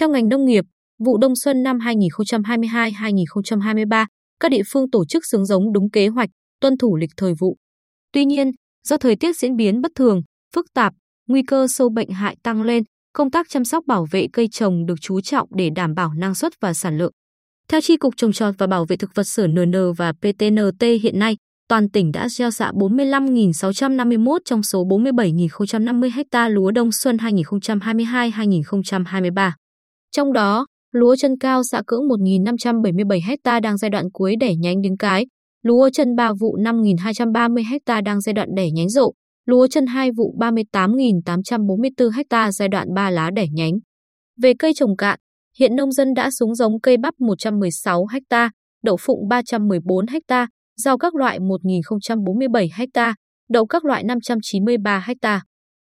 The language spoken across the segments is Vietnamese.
theo ngành nông nghiệp, vụ đông xuân năm 2022-2023, các địa phương tổ chức xuống giống đúng kế hoạch, tuân thủ lịch thời vụ. Tuy nhiên, do thời tiết diễn biến bất thường, phức tạp, nguy cơ sâu bệnh hại tăng lên, công tác chăm sóc bảo vệ cây trồng được chú trọng để đảm bảo năng suất và sản lượng. Theo Tri Cục Trồng trọt và Bảo vệ Thực vật Sở NN và PTNT hiện nay, toàn tỉnh đã gieo xạ 45.651 trong số 47.050 ha lúa đông xuân 2022-2023. Trong đó, lúa chân cao xạ cưỡng 1.577 ha đang giai đoạn cuối đẻ nhánh đứng cái, lúa chân 3 vụ 5.230 ha đang giai đoạn đẻ nhánh rộ, lúa chân 2 vụ 38.844 ha giai đoạn 3 lá đẻ nhánh. Về cây trồng cạn, hiện nông dân đã xuống giống cây bắp 116 ha, đậu phụng 314 ha, rau các loại 1.047 ha, đậu các loại 593 ha.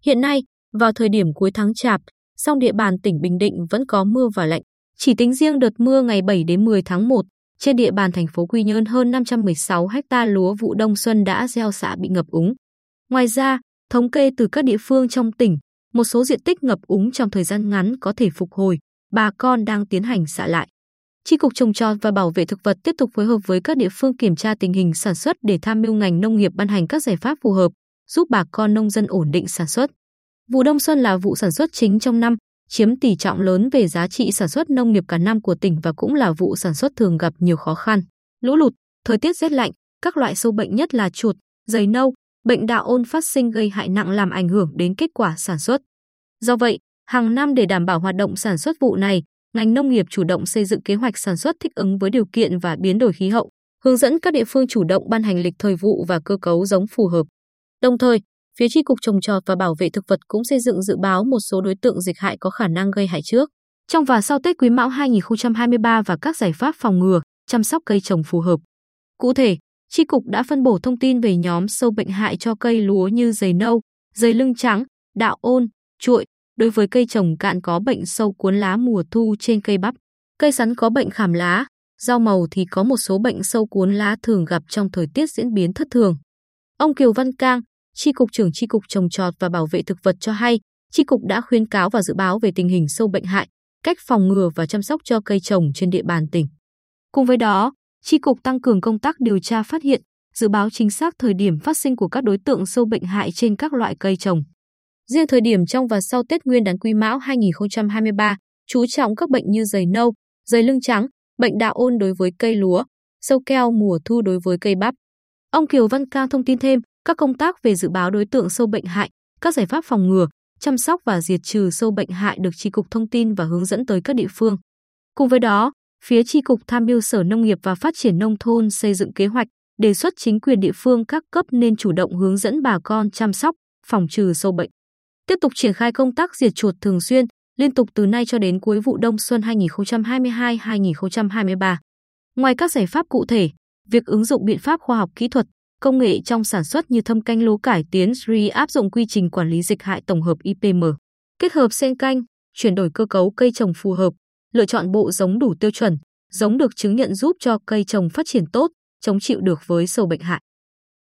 Hiện nay, vào thời điểm cuối tháng Chạp, song địa bàn tỉnh Bình Định vẫn có mưa và lạnh. Chỉ tính riêng đợt mưa ngày 7 đến 10 tháng 1, trên địa bàn thành phố Quy Nhơn hơn 516 ha lúa vụ đông xuân đã gieo xạ bị ngập úng. Ngoài ra, thống kê từ các địa phương trong tỉnh, một số diện tích ngập úng trong thời gian ngắn có thể phục hồi, bà con đang tiến hành xạ lại. Chi cục trồng trọt và bảo vệ thực vật tiếp tục phối hợp với các địa phương kiểm tra tình hình sản xuất để tham mưu ngành nông nghiệp ban hành các giải pháp phù hợp, giúp bà con nông dân ổn định sản xuất. Vụ đông xuân là vụ sản xuất chính trong năm, chiếm tỷ trọng lớn về giá trị sản xuất nông nghiệp cả năm của tỉnh và cũng là vụ sản xuất thường gặp nhiều khó khăn. Lũ lụt, thời tiết rét lạnh, các loại sâu bệnh nhất là chuột, dày nâu, bệnh đạo ôn phát sinh gây hại nặng làm ảnh hưởng đến kết quả sản xuất. Do vậy, hàng năm để đảm bảo hoạt động sản xuất vụ này, ngành nông nghiệp chủ động xây dựng kế hoạch sản xuất thích ứng với điều kiện và biến đổi khí hậu, hướng dẫn các địa phương chủ động ban hành lịch thời vụ và cơ cấu giống phù hợp. Đồng thời, phía Tri cục trồng trọt và bảo vệ thực vật cũng xây dựng dự báo một số đối tượng dịch hại có khả năng gây hại trước, trong và sau Tết Quý Mão 2023 và các giải pháp phòng ngừa, chăm sóc cây trồng phù hợp. Cụ thể, Tri cục đã phân bổ thông tin về nhóm sâu bệnh hại cho cây lúa như dày nâu, dày lưng trắng, đạo ôn, chuội, đối với cây trồng cạn có bệnh sâu cuốn lá mùa thu trên cây bắp. Cây sắn có bệnh khảm lá, rau màu thì có một số bệnh sâu cuốn lá thường gặp trong thời tiết diễn biến thất thường. Ông Kiều Văn Cang, Tri cục trưởng Tri cục trồng trọt và bảo vệ thực vật cho hay, Tri cục đã khuyến cáo và dự báo về tình hình sâu bệnh hại, cách phòng ngừa và chăm sóc cho cây trồng trên địa bàn tỉnh. Cùng với đó, Tri cục tăng cường công tác điều tra phát hiện, dự báo chính xác thời điểm phát sinh của các đối tượng sâu bệnh hại trên các loại cây trồng. Riêng thời điểm trong và sau Tết Nguyên đán Quý Mão 2023, chú trọng các bệnh như dày nâu, dày lưng trắng, bệnh đạo ôn đối với cây lúa, sâu keo mùa thu đối với cây bắp. Ông Kiều Văn Cao thông tin thêm các công tác về dự báo đối tượng sâu bệnh hại, các giải pháp phòng ngừa, chăm sóc và diệt trừ sâu bệnh hại được Tri cục thông tin và hướng dẫn tới các địa phương. Cùng với đó, phía Tri cục tham mưu Sở Nông nghiệp và Phát triển nông thôn xây dựng kế hoạch, đề xuất chính quyền địa phương các cấp nên chủ động hướng dẫn bà con chăm sóc, phòng trừ sâu bệnh tiếp tục triển khai công tác diệt chuột thường xuyên, liên tục từ nay cho đến cuối vụ đông xuân 2022-2023. Ngoài các giải pháp cụ thể, việc ứng dụng biện pháp khoa học kỹ thuật, công nghệ trong sản xuất như thâm canh lúa cải tiến SRI áp dụng quy trình quản lý dịch hại tổng hợp IPM, kết hợp xen canh, chuyển đổi cơ cấu cây trồng phù hợp, lựa chọn bộ giống đủ tiêu chuẩn, giống được chứng nhận giúp cho cây trồng phát triển tốt, chống chịu được với sâu bệnh hại.